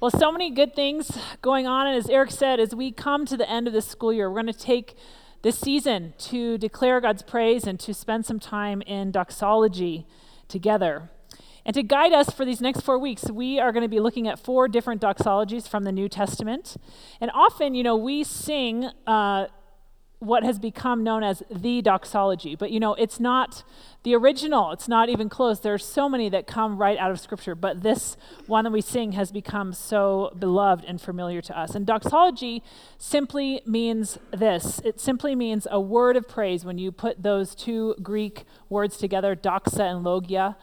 Well, so many good things going on. And as Eric said, as we come to the end of this school year, we're going to take this season to declare God's praise and to spend some time in doxology together. And to guide us for these next four weeks, we are going to be looking at four different doxologies from the New Testament. And often, you know, we sing uh, what has become known as the doxology. But you know, it's not the original, it's not even close. There are so many that come right out of Scripture, but this one that we sing has become so beloved and familiar to us. And doxology simply means this it simply means a word of praise when you put those two Greek words together, doxa and logia.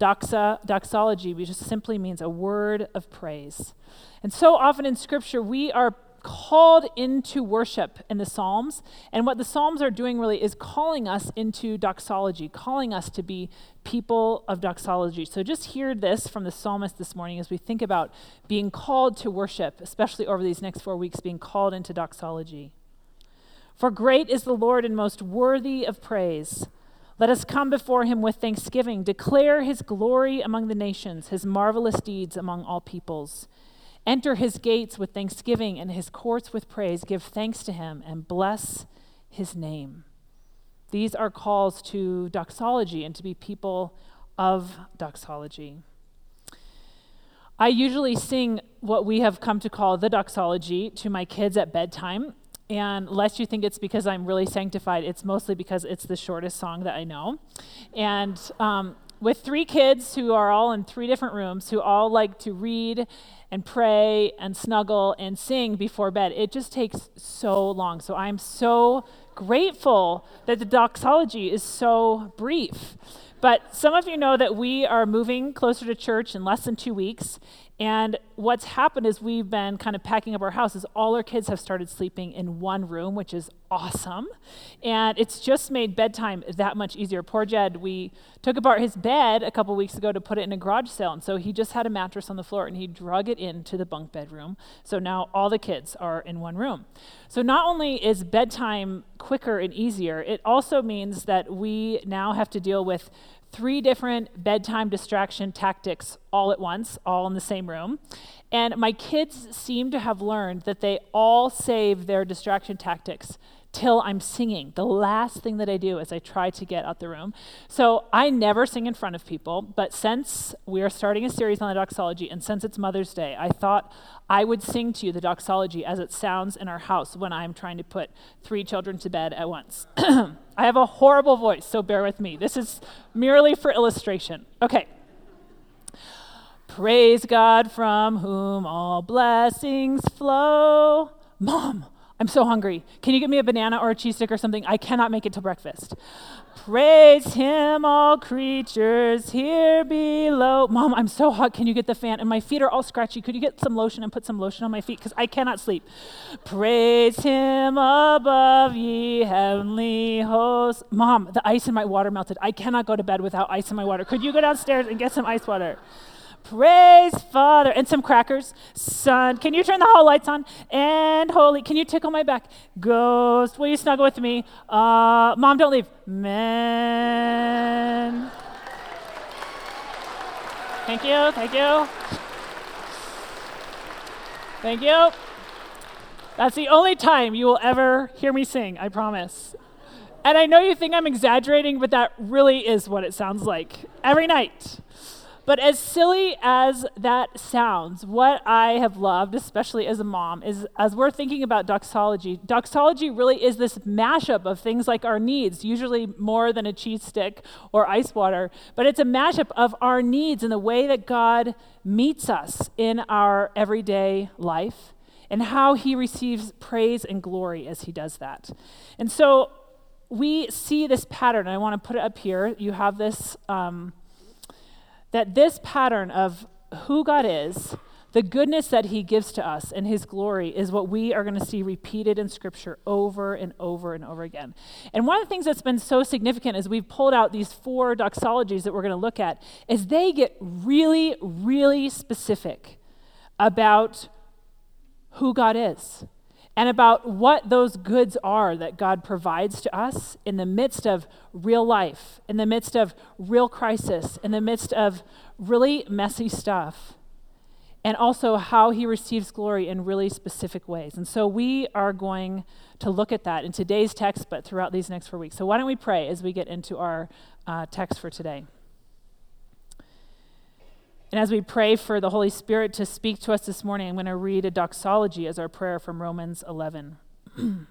Doxa, doxology, which just simply means a word of praise. And so often in Scripture, we are called into worship in the Psalms. And what the Psalms are doing really is calling us into doxology, calling us to be people of doxology. So just hear this from the psalmist this morning as we think about being called to worship, especially over these next four weeks, being called into doxology. For great is the Lord and most worthy of praise. Let us come before him with thanksgiving, declare his glory among the nations, his marvelous deeds among all peoples. Enter his gates with thanksgiving and his courts with praise. Give thanks to him and bless his name. These are calls to doxology and to be people of doxology. I usually sing what we have come to call the doxology to my kids at bedtime. And lest you think it's because I'm really sanctified, it's mostly because it's the shortest song that I know. And um, with three kids who are all in three different rooms, who all like to read and pray and snuggle and sing before bed. It just takes so long. So I'm so grateful that the doxology is so brief. But some of you know that we are moving closer to church in less than two weeks, and what's happened is we've been kind of packing up our houses. All our kids have started sleeping in one room, which is awesome. And it's just made bedtime that much easier. Poor Jed, we took apart his bed a couple weeks ago to put it in a garage sale. And so he just had a mattress on the floor and he drug it into the bunk bedroom. So now all the kids are in one room. So not only is bedtime quicker and easier, it also means that we now have to deal with three different bedtime distraction tactics all at once, all in the same room. And my kids seem to have learned that they all save their distraction tactics till I'm singing. The last thing that I do is I try to get out the room. So I never sing in front of people, but since we are starting a series on the doxology and since it's Mother's Day, I thought I would sing to you the doxology as it sounds in our house when I'm trying to put three children to bed at once. I have a horrible voice, so bear with me. This is merely for illustration. Okay. Praise God from whom all blessings flow. Mom, I'm so hungry. Can you get me a banana or a cheese stick or something? I cannot make it till breakfast. Praise him, all creatures here below. Mom, I'm so hot. Can you get the fan? And my feet are all scratchy. Could you get some lotion and put some lotion on my feet? Because I cannot sleep. Praise him above, ye heavenly hosts. Mom, the ice in my water melted. I cannot go to bed without ice in my water. Could you go downstairs and get some ice water? Praise Father. And some crackers. Son, can you turn the hall lights on? And Holy, can you tickle my back? Ghost, will you snuggle with me? Uh, Mom, don't leave. Man. Thank you, thank you. Thank you. That's the only time you will ever hear me sing, I promise. And I know you think I'm exaggerating, but that really is what it sounds like every night. But as silly as that sounds, what I have loved, especially as a mom, is as we're thinking about doxology, doxology really is this mashup of things like our needs, usually more than a cheese stick or ice water, but it's a mashup of our needs and the way that God meets us in our everyday life and how he receives praise and glory as he does that. And so we see this pattern. I want to put it up here. You have this. Um, that this pattern of who God is, the goodness that he gives to us and his glory is what we are going to see repeated in scripture over and over and over again. And one of the things that's been so significant as we've pulled out these four doxologies that we're going to look at is they get really, really specific about who God is and about what those goods are that God provides to us in the midst of real life, in the midst of real crisis, in the midst of really messy stuff. and also how he receives glory in really specific ways. And so we are going to look at that in today's text, but throughout these next four weeks. So why don't we pray as we get into our uh, text for today? And as we pray for the Holy Spirit to speak to us this morning, I'm going to read a doxology as our prayer from Romans 11.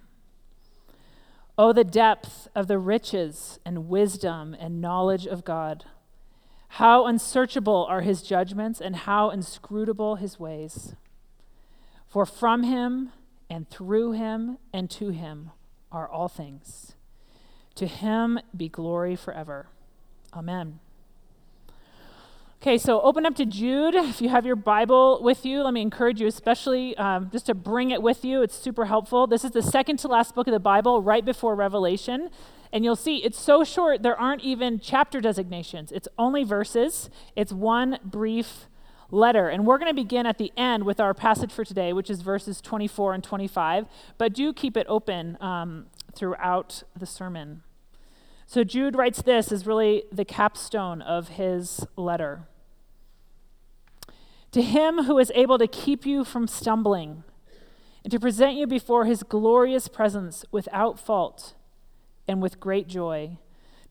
oh, the depth of the riches and wisdom and knowledge of God! How unsearchable are his judgments, and how inscrutable his ways. For from him, and through him, and to him are all things. To him be glory forever. Amen. Okay, so open up to Jude. If you have your Bible with you, let me encourage you, especially um, just to bring it with you. It's super helpful. This is the second to last book of the Bible, right before Revelation. And you'll see it's so short, there aren't even chapter designations. It's only verses, it's one brief letter. And we're going to begin at the end with our passage for today, which is verses 24 and 25. But do keep it open um, throughout the sermon. So Jude writes this is really the capstone of his letter. To him who is able to keep you from stumbling and to present you before his glorious presence without fault and with great joy.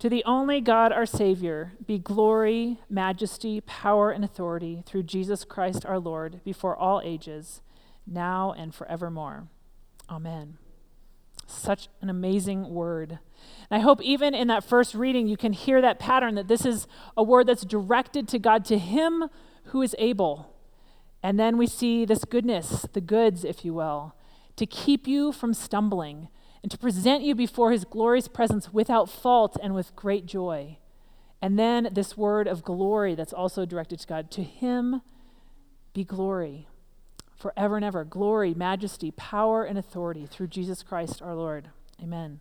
To the only God, our Savior, be glory, majesty, power, and authority through Jesus Christ our Lord before all ages, now and forevermore. Amen. Such an amazing word. And I hope even in that first reading, you can hear that pattern that this is a word that's directed to God, to Him who is able. And then we see this goodness, the goods, if you will, to keep you from stumbling and to present you before his glorious presence without fault and with great joy. And then this word of glory that's also directed to God. To him be glory forever and ever. Glory, majesty, power, and authority through Jesus Christ our Lord. Amen.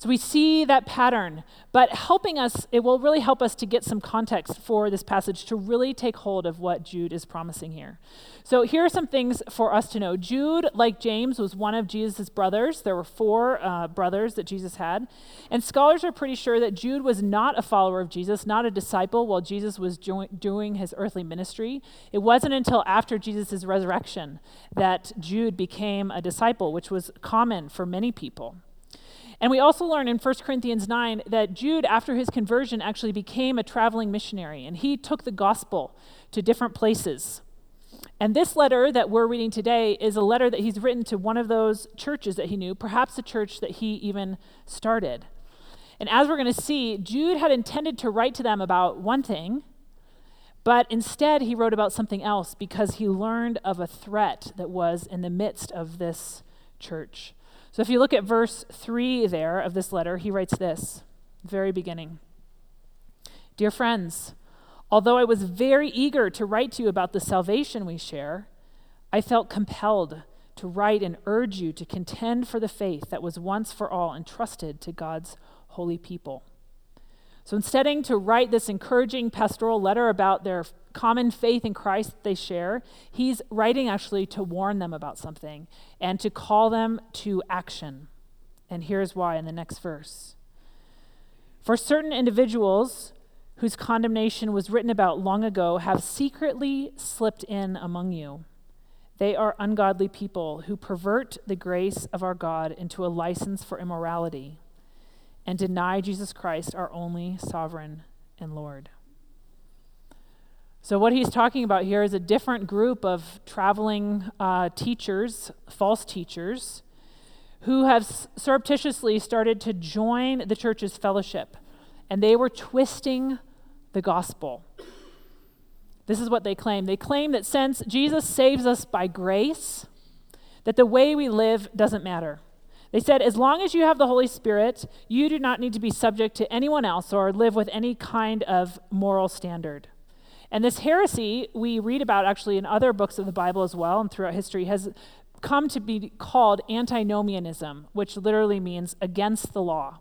So we see that pattern, but helping us, it will really help us to get some context for this passage to really take hold of what Jude is promising here. So here are some things for us to know. Jude, like James, was one of Jesus' brothers. There were four uh, brothers that Jesus had. And scholars are pretty sure that Jude was not a follower of Jesus, not a disciple while Jesus was jo- doing his earthly ministry. It wasn't until after Jesus' resurrection that Jude became a disciple, which was common for many people. And we also learn in 1 Corinthians 9 that Jude, after his conversion, actually became a traveling missionary, and he took the gospel to different places. And this letter that we're reading today is a letter that he's written to one of those churches that he knew, perhaps a church that he even started. And as we're going to see, Jude had intended to write to them about one thing, but instead he wrote about something else because he learned of a threat that was in the midst of this church. So if you look at verse 3 there of this letter, he writes this, very beginning Dear friends, although I was very eager to write to you about the salvation we share, I felt compelled to write and urge you to contend for the faith that was once for all entrusted to God's holy people. So instead to write this encouraging pastoral letter about their common faith in Christ they share, he's writing actually to warn them about something and to call them to action. And here's why in the next verse. For certain individuals whose condemnation was written about long ago have secretly slipped in among you. They are ungodly people who pervert the grace of our God into a license for immorality and deny Jesus Christ, our only sovereign and Lord. So, what he's talking about here is a different group of traveling uh, teachers, false teachers, who have surreptitiously started to join the church's fellowship, and they were twisting the gospel. This is what they claim. They claim that since Jesus saves us by grace, that the way we live doesn't matter. They said, as long as you have the Holy Spirit, you do not need to be subject to anyone else or live with any kind of moral standard. And this heresy we read about actually in other books of the Bible as well and throughout history has come to be called antinomianism, which literally means against the law.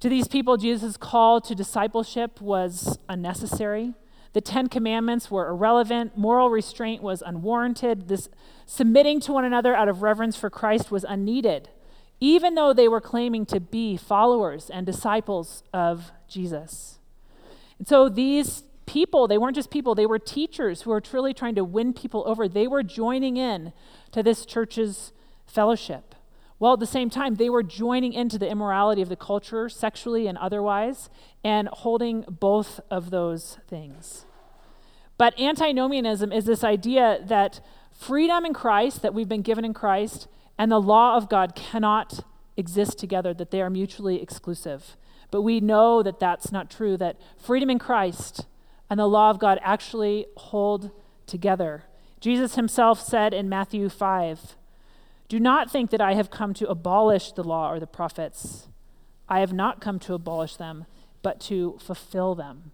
To these people, Jesus' call to discipleship was unnecessary. The Ten Commandments were irrelevant. Moral restraint was unwarranted. This submitting to one another out of reverence for Christ was unneeded, even though they were claiming to be followers and disciples of Jesus. And so these people, they weren't just people, they were teachers who were truly trying to win people over. They were joining in to this church's fellowship. Well, at the same time, they were joining into the immorality of the culture, sexually and otherwise, and holding both of those things. But antinomianism is this idea that freedom in Christ, that we've been given in Christ, and the law of God cannot exist together, that they are mutually exclusive. But we know that that's not true, that freedom in Christ and the law of God actually hold together. Jesus himself said in Matthew 5 do not think that I have come to abolish the law or the prophets. I have not come to abolish them, but to fulfill them.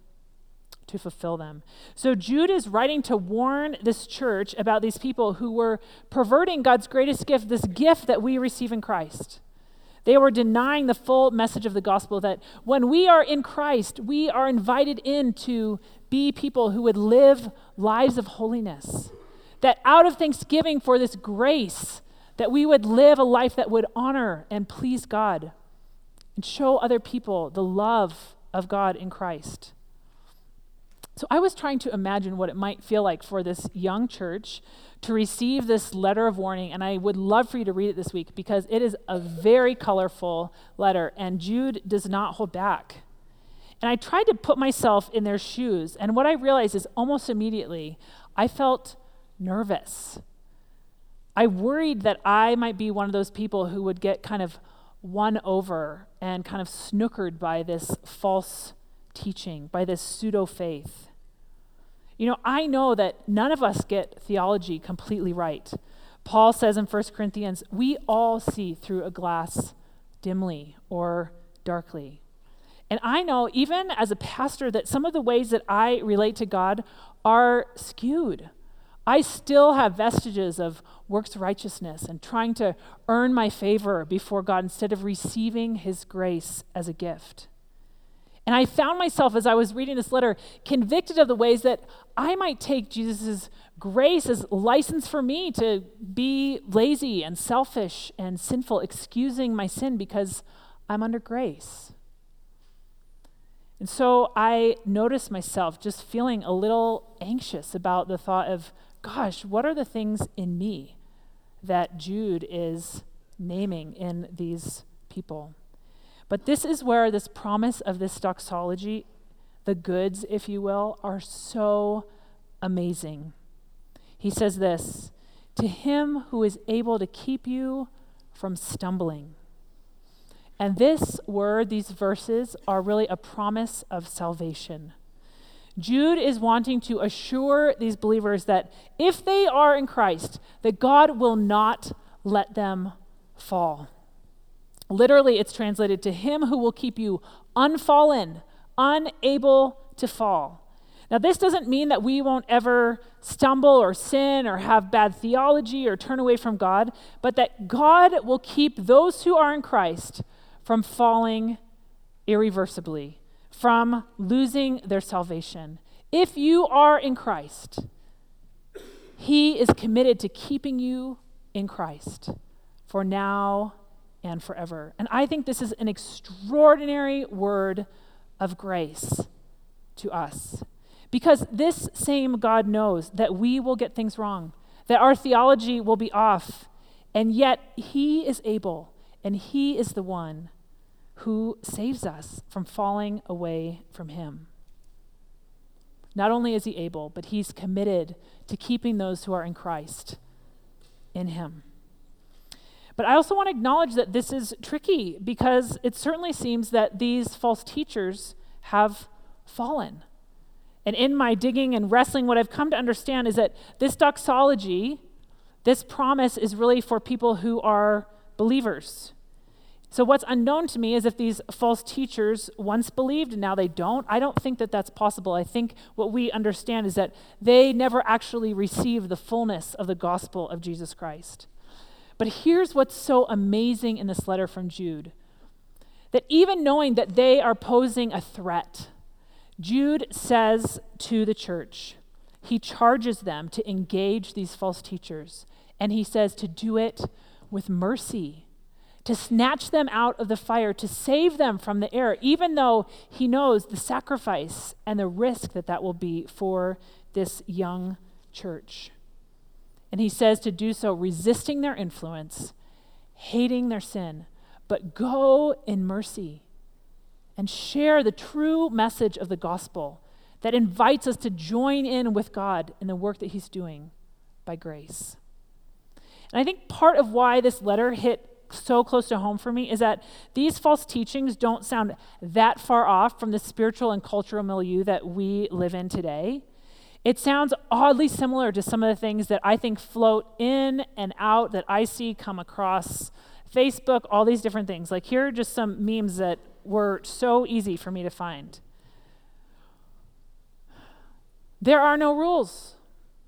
To fulfill them. So Jude is writing to warn this church about these people who were perverting God's greatest gift, this gift that we receive in Christ. They were denying the full message of the gospel that when we are in Christ, we are invited in to be people who would live lives of holiness. That out of thanksgiving for this grace, that we would live a life that would honor and please God and show other people the love of God in Christ. So I was trying to imagine what it might feel like for this young church to receive this letter of warning, and I would love for you to read it this week because it is a very colorful letter, and Jude does not hold back. And I tried to put myself in their shoes, and what I realized is almost immediately I felt nervous. I worried that I might be one of those people who would get kind of won over and kind of snookered by this false teaching, by this pseudo faith. You know, I know that none of us get theology completely right. Paul says in 1 Corinthians, we all see through a glass dimly or darkly. And I know, even as a pastor, that some of the ways that I relate to God are skewed. I still have vestiges of works righteousness and trying to earn my favor before God instead of receiving His grace as a gift. And I found myself as I was reading this letter convicted of the ways that I might take Jesus' grace as license for me to be lazy and selfish and sinful, excusing my sin because I'm under grace. And so I noticed myself just feeling a little anxious about the thought of gosh, what are the things in me that Jude is naming in these people? But this is where this promise of this doxology, the goods, if you will, are so amazing. He says this To him who is able to keep you from stumbling. And this word, these verses, are really a promise of salvation. Jude is wanting to assure these believers that if they are in Christ, that God will not let them fall. Literally, it's translated to him who will keep you unfallen, unable to fall. Now, this doesn't mean that we won't ever stumble or sin or have bad theology or turn away from God, but that God will keep those who are in Christ from falling irreversibly from losing their salvation. If you are in Christ, He is committed to keeping you in Christ for now and forever. And I think this is an extraordinary word of grace to us. Because this same God knows that we will get things wrong, that our theology will be off, and yet He is able, and He is the one who saves us from falling away from him. Not only is he able, but he's committed to keeping those who are in Christ in him. But I also want to acknowledge that this is tricky because it certainly seems that these false teachers have fallen. And in my digging and wrestling, what I've come to understand is that this doxology, this promise, is really for people who are believers so, what's unknown to me is if these false teachers once believed and now they don't. I don't think that that's possible. I think what we understand is that they never actually received the fullness of the gospel of Jesus Christ. But here's what's so amazing in this letter from Jude that even knowing that they are posing a threat, Jude says to the church, he charges them to engage these false teachers, and he says to do it with mercy to snatch them out of the fire, to save them from the air, even though he knows the sacrifice and the risk that that will be for this young church. And he says to do so resisting their influence, hating their sin, but go in mercy and share the true message of the gospel that invites us to join in with God in the work that he's doing by grace. And I think part of why this letter hit so close to home for me is that these false teachings don't sound that far off from the spiritual and cultural milieu that we live in today. It sounds oddly similar to some of the things that I think float in and out that I see come across Facebook, all these different things. Like, here are just some memes that were so easy for me to find. There are no rules,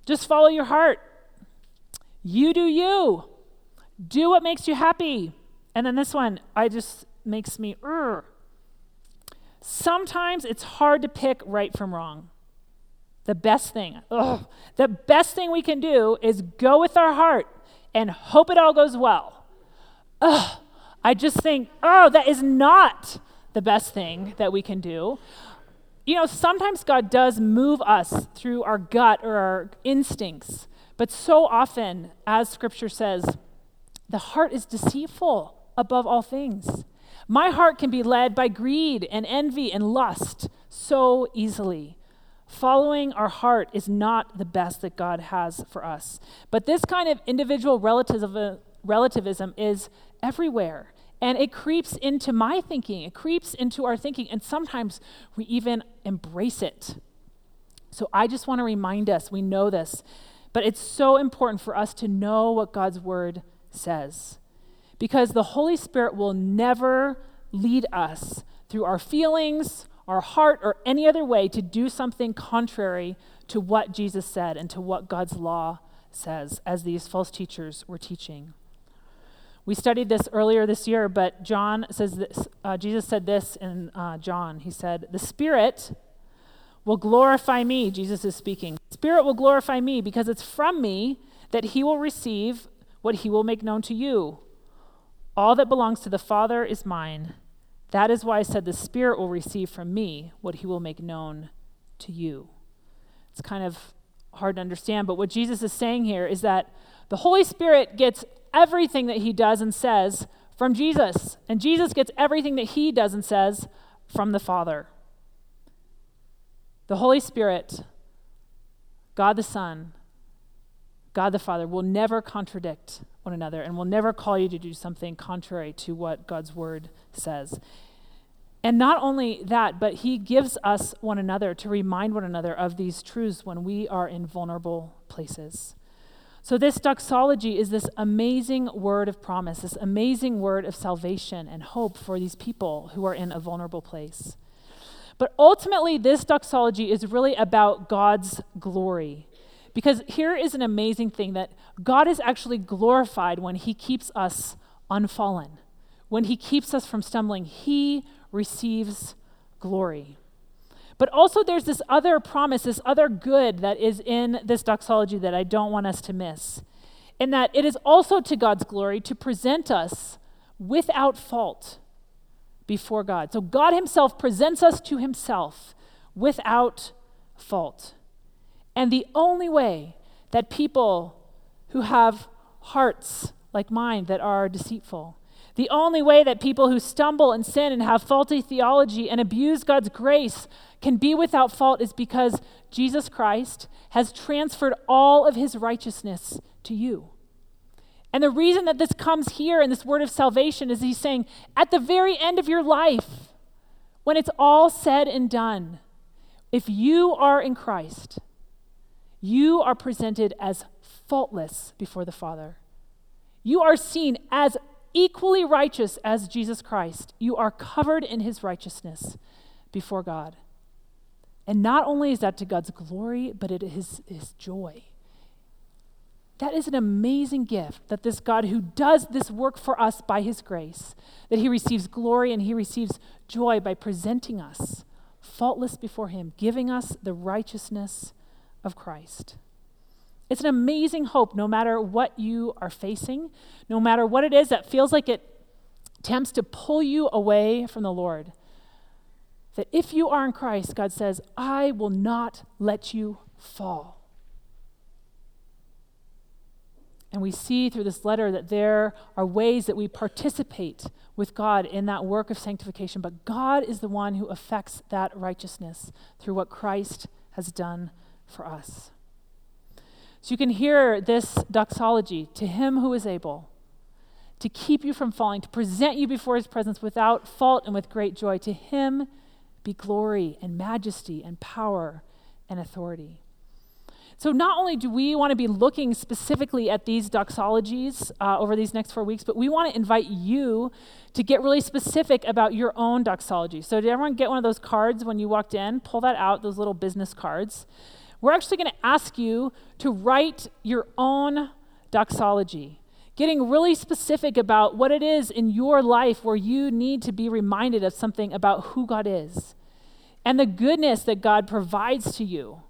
just follow your heart. You do you. Do what makes you happy. And then this one, I just makes me, Ugh. sometimes it's hard to pick right from wrong. The best thing, ugh, the best thing we can do is go with our heart and hope it all goes well. Ugh, I just think, oh, that is not the best thing that we can do. You know, sometimes God does move us through our gut or our instincts, but so often, as scripture says, the heart is deceitful above all things. My heart can be led by greed and envy and lust so easily. Following our heart is not the best that God has for us. But this kind of individual relativism is everywhere. And it creeps into my thinking, it creeps into our thinking, and sometimes we even embrace it. So I just want to remind us we know this, but it's so important for us to know what God's word says. Because the Holy Spirit will never lead us through our feelings, our heart, or any other way to do something contrary to what Jesus said and to what God's law says, as these false teachers were teaching. We studied this earlier this year, but John says this. Uh, Jesus said this in uh, John. He said, The Spirit will glorify me. Jesus is speaking. Spirit will glorify me because it's from me that he will receive what he will make known to you. All that belongs to the Father is mine. That is why I said the Spirit will receive from me what he will make known to you. It's kind of hard to understand, but what Jesus is saying here is that the Holy Spirit gets everything that he does and says from Jesus, and Jesus gets everything that he does and says from the Father. The Holy Spirit, God the Son, God the Father will never contradict one another and will never call you to do something contrary to what God's word says. And not only that, but he gives us one another to remind one another of these truths when we are in vulnerable places. So, this doxology is this amazing word of promise, this amazing word of salvation and hope for these people who are in a vulnerable place. But ultimately, this doxology is really about God's glory. Because here is an amazing thing that God is actually glorified when He keeps us unfallen. When He keeps us from stumbling, He receives glory. But also, there's this other promise, this other good that is in this doxology that I don't want us to miss. In that it is also to God's glory to present us without fault before God. So God Himself presents us to Himself without fault. And the only way that people who have hearts like mine that are deceitful, the only way that people who stumble and sin and have faulty theology and abuse God's grace can be without fault is because Jesus Christ has transferred all of his righteousness to you. And the reason that this comes here in this word of salvation is he's saying, at the very end of your life, when it's all said and done, if you are in Christ, you are presented as faultless before the Father. You are seen as equally righteous as Jesus Christ. You are covered in his righteousness before God. And not only is that to God's glory, but it is his joy. That is an amazing gift that this God who does this work for us by his grace, that he receives glory and he receives joy by presenting us faultless before him, giving us the righteousness of Christ. It's an amazing hope no matter what you are facing, no matter what it is that feels like it attempts to pull you away from the Lord. That if you are in Christ, God says, I will not let you fall. And we see through this letter that there are ways that we participate with God in that work of sanctification, but God is the one who affects that righteousness through what Christ has done for us. So you can hear this doxology to him who is able to keep you from falling, to present you before his presence without fault and with great joy. To him be glory and majesty and power and authority. So, not only do we want to be looking specifically at these doxologies uh, over these next four weeks, but we want to invite you to get really specific about your own doxology. So, did everyone get one of those cards when you walked in? Pull that out, those little business cards. We're actually going to ask you to write your own doxology, getting really specific about what it is in your life where you need to be reminded of something about who God is and the goodness that God provides to you.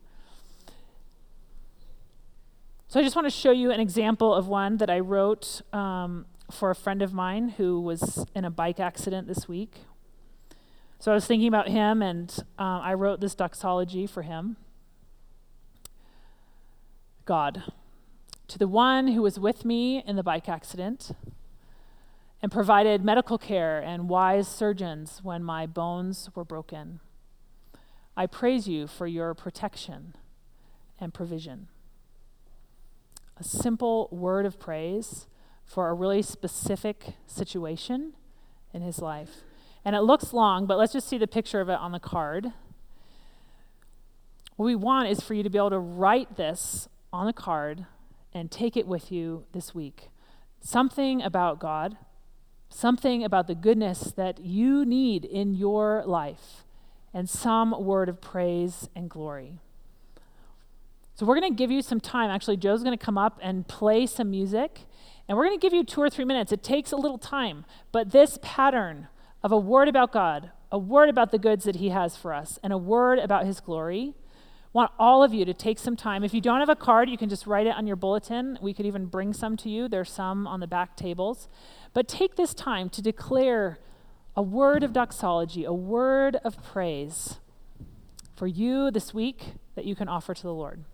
So I just want to show you an example of one that I wrote um, for a friend of mine who was in a bike accident this week. So I was thinking about him, and uh, I wrote this doxology for him. God, to the one who was with me in the bike accident and provided medical care and wise surgeons when my bones were broken, I praise you for your protection and provision a simple word of praise for a really specific situation in his life. And it looks long, but let's just see the picture of it on the card. What we want is for you to be able to write this on a card and take it with you this week. Something about God, something about the goodness that you need in your life, and some word of praise and glory. So we're going to give you some time. Actually, Joe's going to come up and play some music, and we're going to give you two or three minutes. It takes a little time, but this pattern of a word about God, a word about the goods that He has for us, and a word about His glory. Want all of you to take some time. If you don't have a card, you can just write it on your bulletin. We could even bring some to you. There's some on the back tables. But take this time to declare a word of doxology, a word of praise for you this week that you can offer to the Lord.